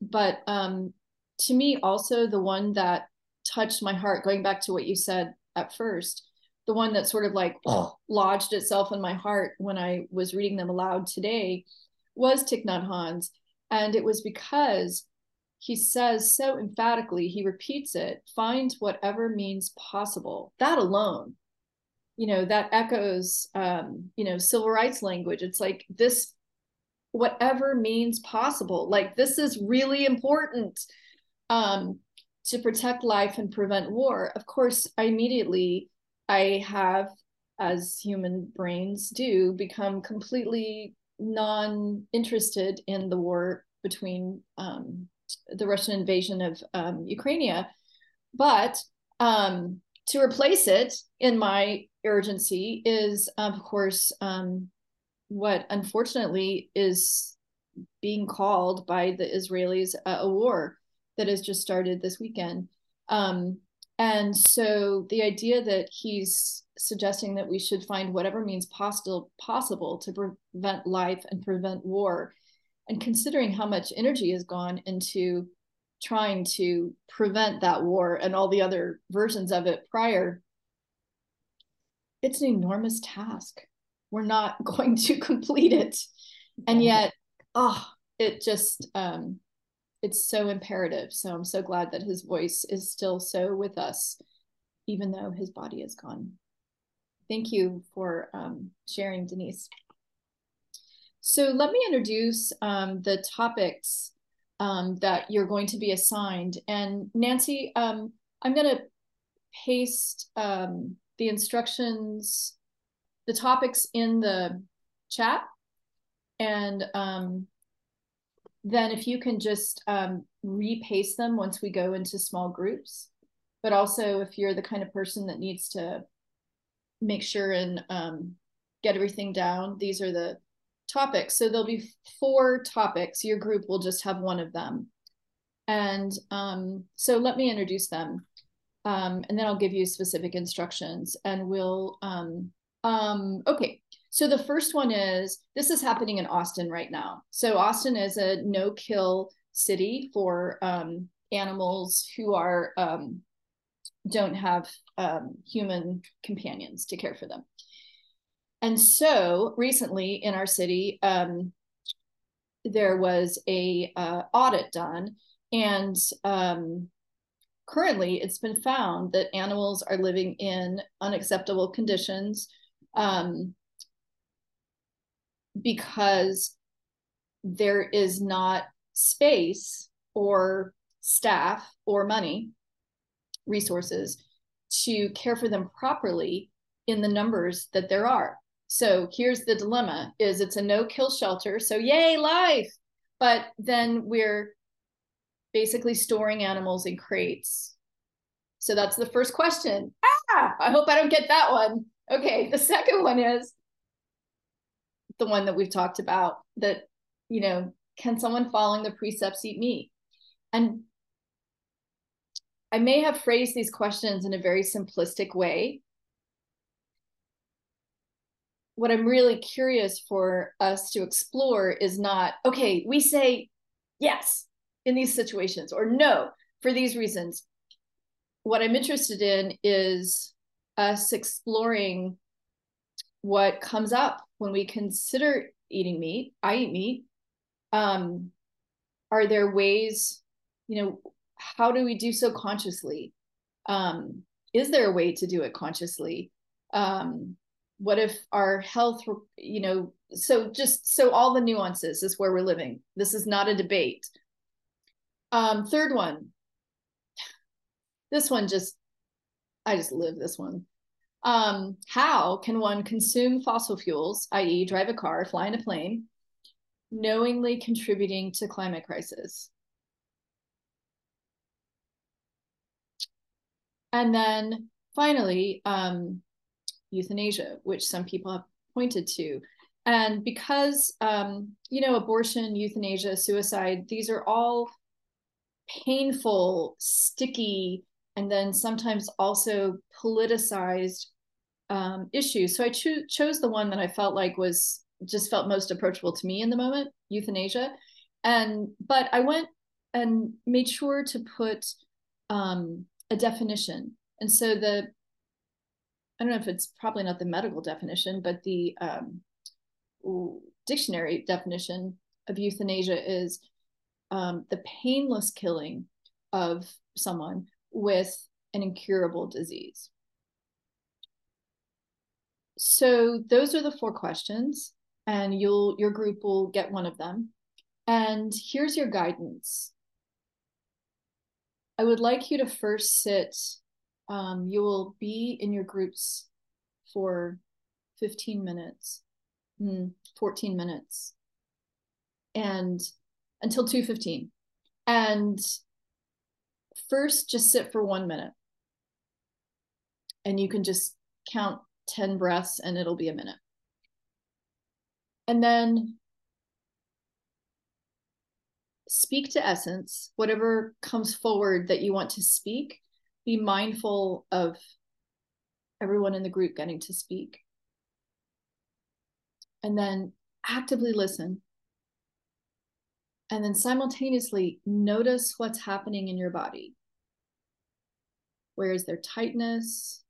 but um, to me, also, the one that touched my heart, going back to what you said at first, the one that sort of like oh. lodged itself in my heart when I was reading them aloud today was Thich Nhat Hanh's. And it was because he says so emphatically, he repeats it, find whatever means possible. That alone, you know, that echoes, um, you know, civil rights language. It's like this, whatever means possible. Like this is really important um, to protect life and prevent war. Of course, I immediately I have, as human brains do, become completely non interested in the war between um, the Russian invasion of um, Ukraine. But um, to replace it in my urgency is, of course, um, what unfortunately is being called by the Israelis a war that has just started this weekend. Um, and so the idea that he's suggesting that we should find whatever means possible possible to prevent life and prevent war, and considering how much energy has gone into trying to prevent that war and all the other versions of it prior, it's an enormous task. We're not going to complete it. And yet, oh, it just um, it's so imperative. So I'm so glad that his voice is still so with us, even though his body is gone. Thank you for um, sharing, Denise. So let me introduce um, the topics um, that you're going to be assigned. And Nancy, um, I'm going to paste um, the instructions, the topics in the chat. And um, then if you can just um, repaste them once we go into small groups. But also if you're the kind of person that needs to make sure and um, get everything down, these are the topics. So there'll be four topics. Your group will just have one of them. And um, so let me introduce them. Um, and then I'll give you specific instructions and we'll, um, um, okay. So the first one is, this is happening in Austin right now. So Austin is a no kill city for um, animals who are, um, don't have um, human companions to care for them. And so recently in our city, um, there was a uh, audit done and um, currently it's been found that animals are living in unacceptable conditions um, because there is not space or staff or money resources to care for them properly in the numbers that there are. So here's the dilemma is it's a no kill shelter so yay life! But then we're basically storing animals in crates. So that's the first question. Ah! I hope i don't get that one. Okay the second one is the one that we've talked about that you know can someone following the precepts eat meat? And i may have phrased these questions in a very simplistic way. What i'm really curious for us to explore is not okay we say yes in these situations or no for these reasons. What i'm interested in is us exploring what comes up when we consider eating meat. I eat meat. Um, are there ways you know how do we do so consciously? Um, is there a way to do it consciously? Um, what if our health you know so just so all the nuances is where we're living. This is not a debate um, third one this one just i just live this one um, how can one consume fossil fuels, i.e., drive a car, fly in a plane, knowingly contributing to climate crisis? And then finally, um, euthanasia, which some people have pointed to. And because, um, you know, abortion, euthanasia, suicide, these are all painful, sticky, and then sometimes also politicized um, issues. So I cho- chose the one that I felt like was just felt most approachable to me in the moment, euthanasia. And but I went and made sure to put um, a definition. And so the I don't know if it's probably not the medical definition, but the um, dictionary definition of euthanasia is um, the painless killing of someone with an incurable disease. So those are the four questions, and you'll your group will get one of them. And here's your guidance. I would like you to first sit. Um, you will be in your groups for 15 minutes, mm, 14 minutes, and until 2:15. And first, just sit for one minute, and you can just count 10 breaths and it'll be a minute. And then speak to essence, whatever comes forward that you want to speak, be mindful of everyone in the group getting to speak. And then actively listen. And then simultaneously notice what's happening in your body. Where is there tightness?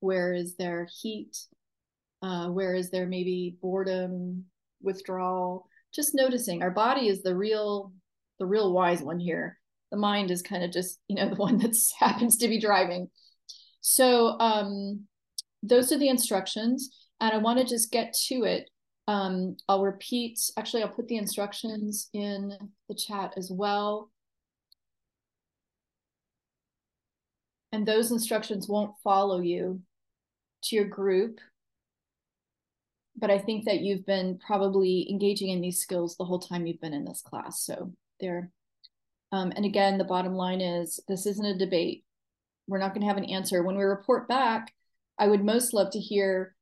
Where is there heat? Uh, where is there maybe boredom, withdrawal? Just noticing. Our body is the real, the real wise one here. The mind is kind of just, you know, the one that happens to be driving. So um, those are the instructions, and I want to just get to it Um, I'll repeat, actually, I'll put the instructions in the chat as well. And those instructions won't follow you to your group. But I think that you've been probably engaging in these skills the whole time you've been in this class. So there. Um, and again, the bottom line is this isn't a debate. We're not going to have an answer. When we report back, I would most love to hear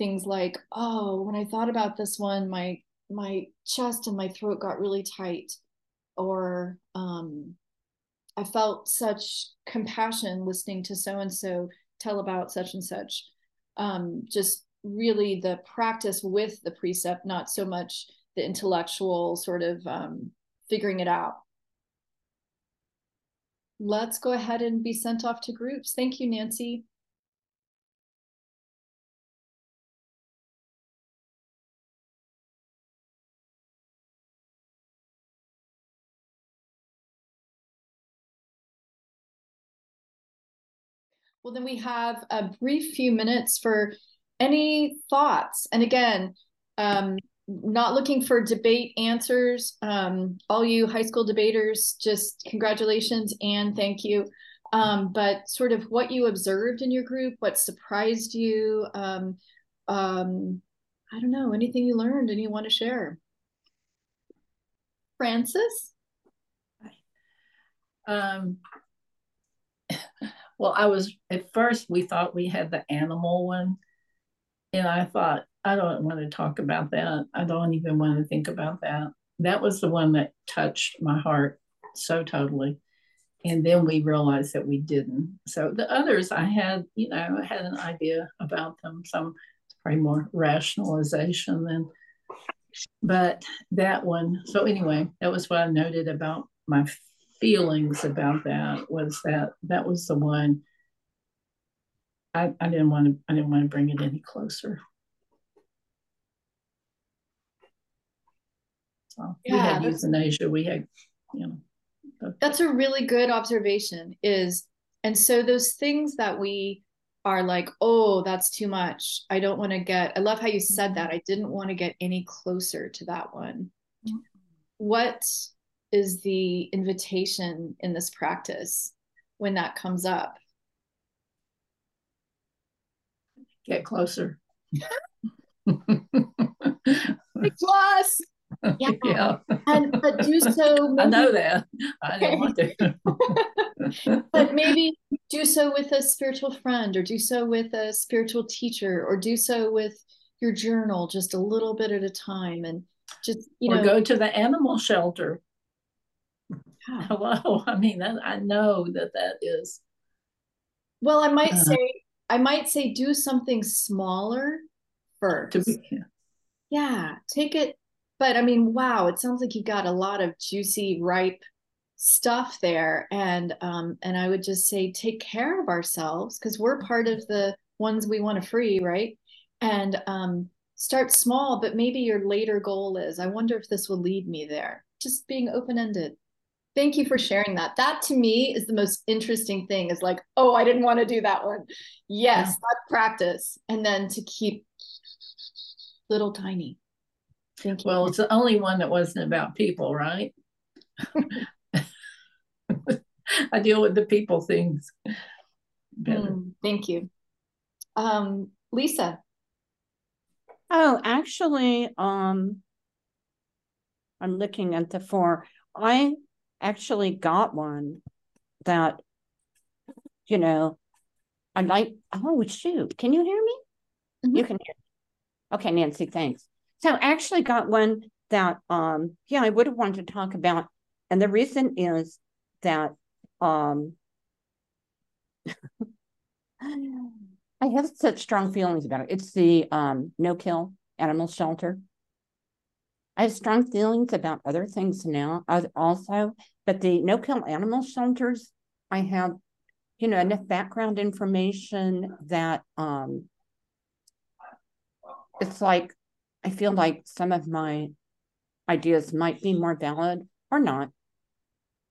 things like, oh, when I thought about this one, my my chest and my throat got really tight. Or um, I felt such compassion listening to so and so tell about such and such. Um, just really the practice with the precept, not so much the intellectual sort of um, figuring it out. Let's go ahead and be sent off to groups. Thank you, Nancy. Well, then we have a brief few minutes for any thoughts. And again, um, not looking for debate answers. Um, all you high school debaters, just congratulations and thank you. Um, but sort of what you observed in your group, what surprised you, um, um, I don't know, anything you learned and you want to share. Francis? Um, well, I was at first we thought we had the animal one, and I thought I don't want to talk about that. I don't even want to think about that. That was the one that touched my heart so totally. And then we realized that we didn't. So the others, I had, you know, I had an idea about them. Some probably more rationalization than, but that one. So anyway, that was what I noted about my feelings about that was that that was the one I, I didn't want to I didn't want to bring it any closer. So yeah, we had euthanasia. We had, you know. The, that's a really good observation. Is and so those things that we are like, oh, that's too much. I don't want to get. I love how you said that. I didn't want to get any closer to that one. Mm-hmm. What is the invitation in this practice when that comes up? Get closer. Plus. Yeah. yeah. And but do so maybe, I know that. I don't want to. but maybe do so with a spiritual friend or do so with a spiritual teacher or do so with your journal just a little bit at a time and just you or know go to the animal shelter. hello i mean that, i know that that is well i might uh, say i might say do something smaller first to be, yeah. yeah take it but i mean wow it sounds like you've got a lot of juicy ripe stuff there and um and i would just say take care of ourselves because we're part of the ones we want to free right? And um start small but maybe your later goal is i wonder if this will lead me there. Just being open-ended Thank you for sharing that. That to me is the most interesting thing is like, oh, I didn't want to do that one. Yes, yeah. that practice. And then to keep little tiny. Thank you. Well, it's the only one that wasn't about people, right? I deal with the people things. Mm, thank you. Um, Lisa. Oh, actually, um, I'm looking at the four. I actually got one that, you know, I like, oh, shoot. Can you hear me? Mm-hmm. You can hear. Okay, Nancy, thanks. So I actually got one that, um, yeah, I would have wanted to talk about. And the reason is that um, I have such strong feelings about it. It's the um, no kill animal shelter. I have strong feelings about other things now also, but the no kill animal shelters, I have, you know, enough background information that um it's like I feel like some of my ideas might be more valid or not.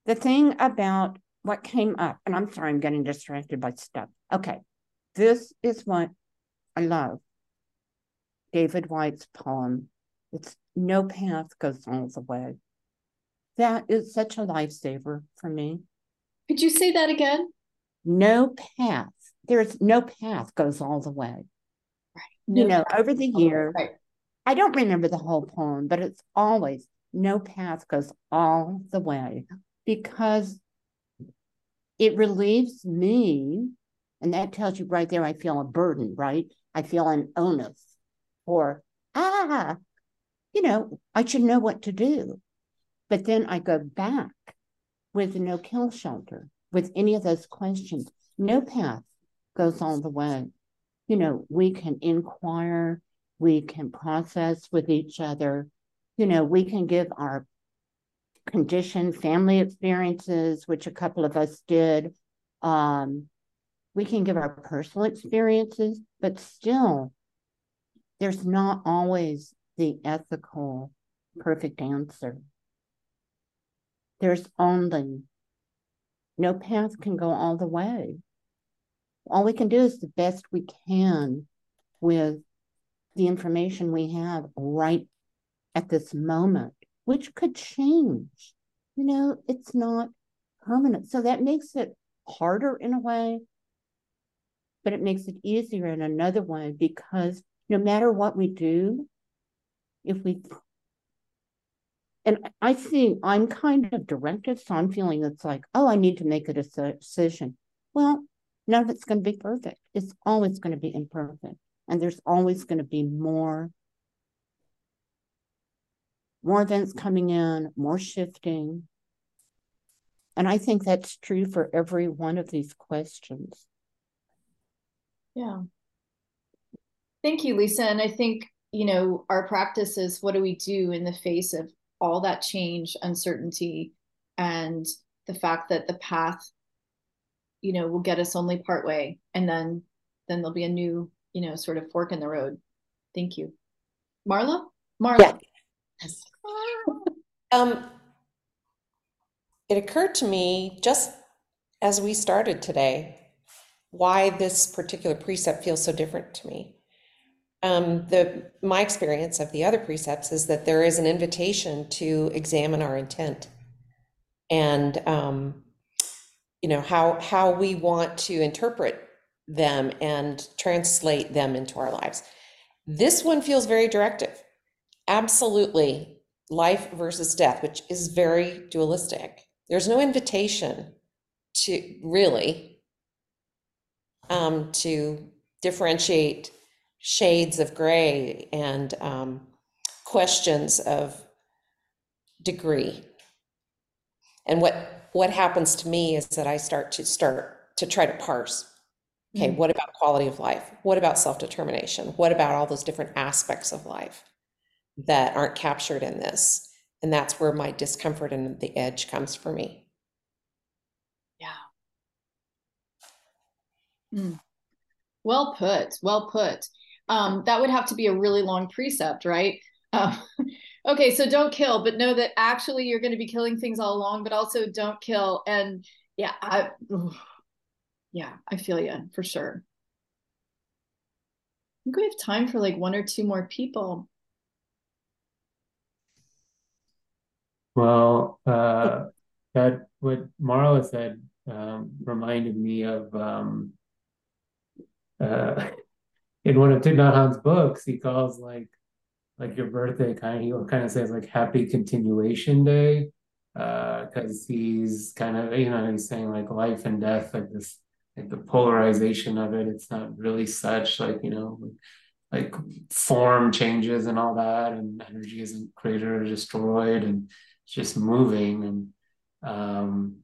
The thing about what came up, and I'm sorry, I'm getting distracted by stuff. Okay, this is what I love. David Whyte's poem. It's no path goes all the way. That is such a lifesaver for me. Could you say that again? No path. There's no path goes all the way. Right. No you know, over the year, right. I don't remember the whole poem, but it's always no path goes all the way because it relieves me. And that tells you right there, I feel a burden, right? I feel an onus or, ah, you know, I should know what to do. But then I go back with the no kill shelter, with any of those questions. No path goes all the way. You know, we can inquire, we can process with each other, you know, we can give our condition family experiences, which a couple of us did. Um, we can give our personal experiences, but still, there's not always the ethical perfect answer. There's only no path can go all the way. All we can do is the best we can with the information we have right at this moment, which could change. You know, it's not permanent. So that makes it harder in a way, but it makes it easier in another way because no matter what we do, if we and I think I'm kind of directive, so I'm feeling it's like, oh, I need to make a decision. Well, none of it's going to be perfect. It's always going to be imperfect. And there's always going to be more, more events coming in, more shifting. And I think that's true for every one of these questions. Yeah. Thank you, Lisa. And I think, you know, our practice is what do we do in the face of all that change, uncertainty, and the fact that the path, you know, will get us only part way. And then then there'll be a new, you know, sort of fork in the road. Thank you. Marla? Marla. Yeah. um it occurred to me just as we started today why this particular precept feels so different to me um, the my experience of the other precepts is that there is an invitation to examine our intent. And um, you know how how we want to interpret them and translate them into our lives. This one feels very directive. Absolutely life versus death which is very dualistic. There's no invitation to really um, to differentiate shades of gray and um, questions of degree. And what what happens to me is that I start to start to try to parse. Okay, mm-hmm. what about quality of life? What about self-determination? What about all those different aspects of life that aren't captured in this? And that's where my discomfort and the edge comes for me. Yeah. Mm. Well put. Well put um, that would have to be a really long precept, right? Uh, okay, so don't kill, but know that actually you're going to be killing things all along, but also don't kill. And yeah, I, yeah, I feel you for sure. I think we have time for like one or two more people. Well, uh, that what Marla said um, reminded me of um, uh, in one of Thich books, he calls like like your birthday kind of he kind of says like happy continuation day because uh, he's kind of you know he's saying like life and death like this like the polarization of it. It's not really such like you know like form changes and all that and energy isn't created or destroyed and it's just moving and um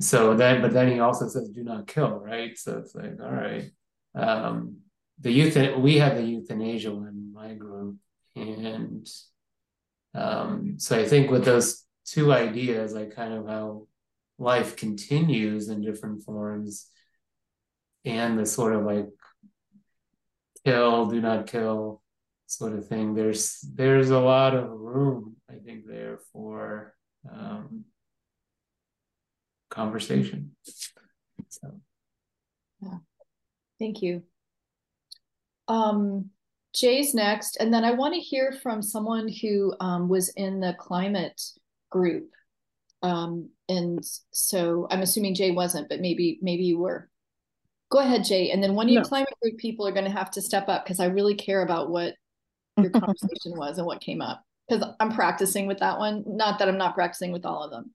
so then but then he also says do not kill right? So it's like all right um the youth we had the euthanasia in my group and um, so i think with those two ideas like kind of how life continues in different forms and the sort of like kill do not kill sort of thing there's there's a lot of room i think there for um, conversation. So. Yeah. Thank you um, Jay's next, and then I want to hear from someone who um, was in the climate group. Um, and so I'm assuming Jay wasn't, but maybe maybe you were. Go ahead, Jay. And then one of you No. climate group people are going to have to step up because I really care about what your conversation was and what came up. Because I'm practicing with that one. Not that I'm not practicing with all of them.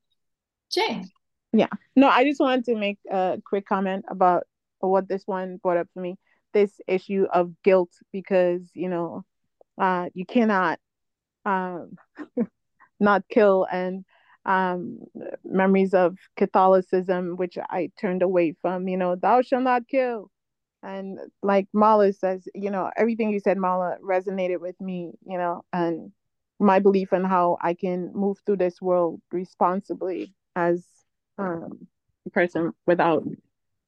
Jay. Yeah. No, I just wanted to make a quick comment about what this one brought up for me. This issue of guilt, because, you know, uh, you cannot um, not kill and um, memories of Catholicism, which I turned away from, you know, thou shalt not kill. And like Mala says, you know, everything you said, Mala, resonated with me, you know, and my belief in how I can move through this world responsibly as um, a person without,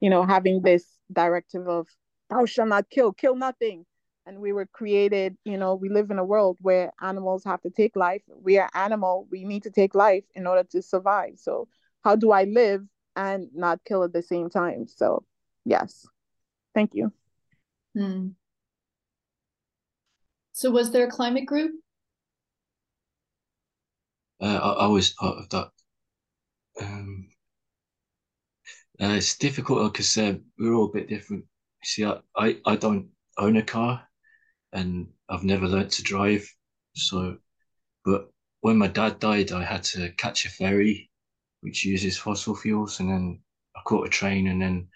you know, having this directive of thou shalt not kill, kill nothing. And we were created, you know, we live in a world where animals have to take life. We are animal, we need to take life in order to survive. So how do I live and not kill at the same time? So yes. Thank you. Hmm. So was there a climate group? Uh, I, I was part of that. Um, uh, it's difficult because uh, we're all a bit different. See, I, I, I don't own a car and I've never learnt to drive. So, but when my dad died, I had to catch a ferry, which uses fossil fuels, and then I caught a train, and then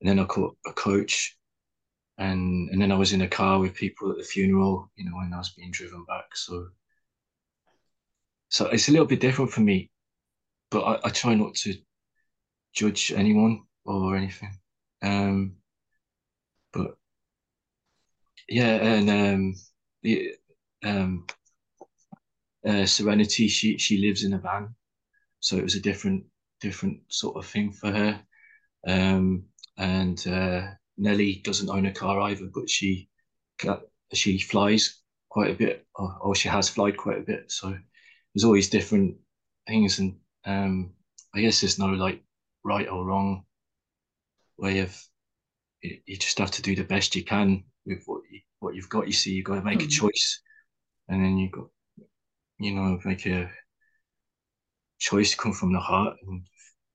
and then I caught a coach, and and then I was in a car with people at the funeral, you know, when I was being driven back. So, so it's a little bit different for me, but I, I try not to judge anyone or anything. Um, but yeah, and um, the um, uh, Serenity, she she lives in a van, so it was a different different sort of thing for her. Um, and uh, Nelly doesn't own a car either, but she she flies quite a bit, or, or she has flied quite a bit. So there's always different things, and um, I guess there's no like right or wrong way of. You just have to do the best you can with what you, what you've got. You see, you've got to make a choice, and then you got, you know, make a choice come from the heart and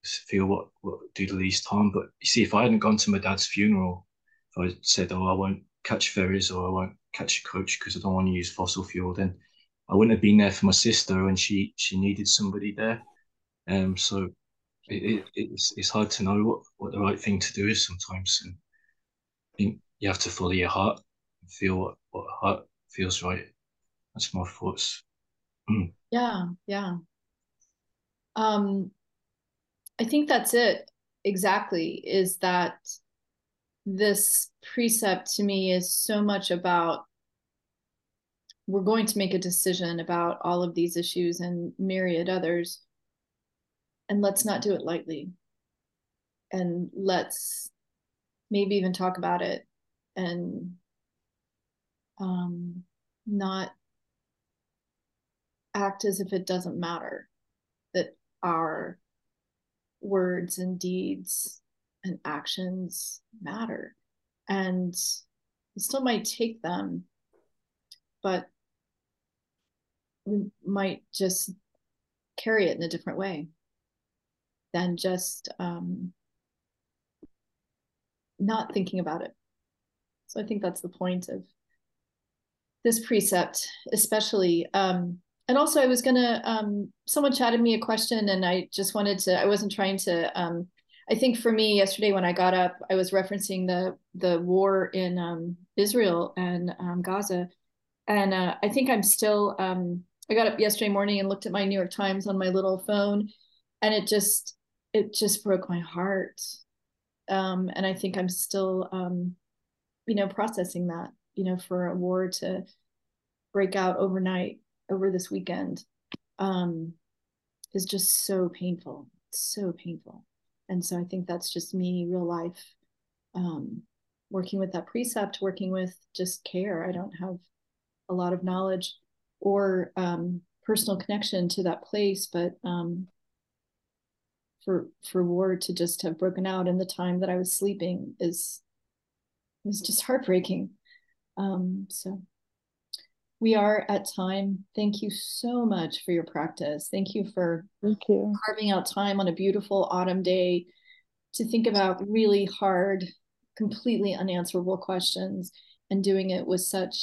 feel what what do the least harm. But you see, if I hadn't gone to my dad's funeral, if I said, "Oh, I won't catch ferries or I won't catch a coach because I don't want to use fossil fuel," then I wouldn't have been there for my sister, and she she needed somebody there. Um, so it, it it's it's hard to know what what the right thing to do is sometimes, and think you have to follow your heart and feel what what heart feels right. That's my thoughts. Yeah, yeah. Um, I think that's it exactly, is that this precept to me is so much about we're going to make a decision about all of these issues and myriad others. And let's not do it lightly. And let's maybe even talk about it and um, not act as if it doesn't matter that our words and deeds and actions matter. And we still might take them, but we might just carry it in a different way than just um, not thinking about it. So I think that's the point of this precept, especially. Um, and also, I was gonna. Um, someone chatted me a question, and I just wanted to. I wasn't trying to. Um, I think for me, yesterday when I got up, I was referencing the the war in um, Israel and um, Gaza, and uh, I think I'm still. Um, I got up yesterday morning and looked at my New York Times on my little phone, and it just it just broke my heart. Um, and I think I'm still, um, you know, processing that. You know, for a war to break out overnight over this weekend um, is just so painful, so painful. And so I think that's just me, real life, um, working with that precept, working with just care. I don't have a lot of knowledge or um, personal connection to that place, but um, for for war to just have broken out in the time that I was sleeping is is just heartbreaking. Um, so we are at time. Thank you so much for your practice. Thank you for Thank you. carving out time on a beautiful autumn day to think about really hard, completely unanswerable questions and doing it with such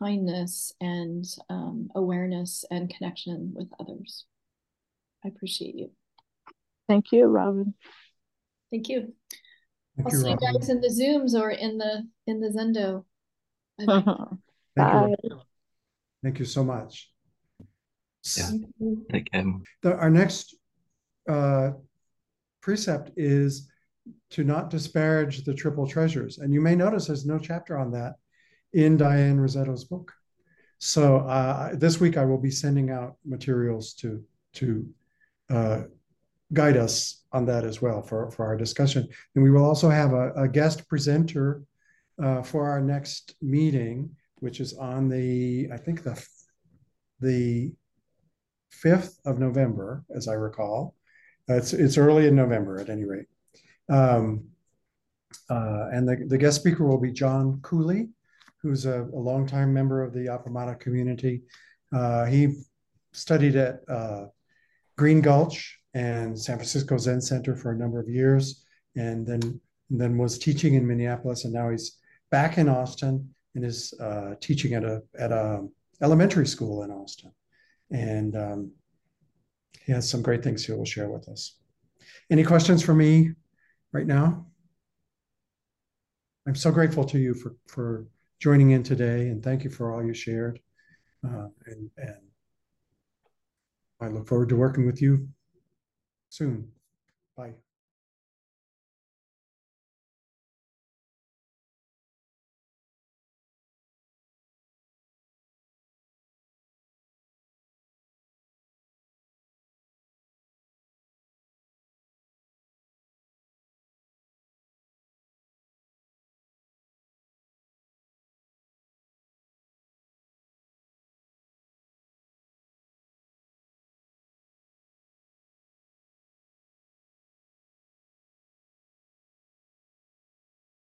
kindness and um, awareness and connection with others. I appreciate you. Thank you, Robin. Thank you. Thank I'll you, see you guys in the Zooms or in the in the Zendo. Bye-bye. Thank Bye. you. Thank you so much. Yeah. Thank you. The, our next uh, precept is to not disparage the triple treasures. And you may notice there's no chapter on that in Diane Rizzetto's book. So uh, this week I will be sending out materials to to uh, guide us on that as well for, for our discussion. And we will also have a, a guest presenter uh, for our next meeting, which is on the, I think the the 5th of November, as I recall. It's it's early in November at any rate. Um, uh, and the, the guest speaker will be John Cooley, who's a, a longtime member of the Appamada community. Uh, he studied at uh, Green Gulch and San Francisco Zen Center for a number of years, and then and then was teaching in Minneapolis, and now he's back in Austin and is uh, teaching at a at a elementary school in Austin, and um, he has some great things he will share with us. Any questions for me right now? I'm so grateful to you for for joining in today, and thank you for all you shared. Uh, and and I look forward to working with you soon. Bye.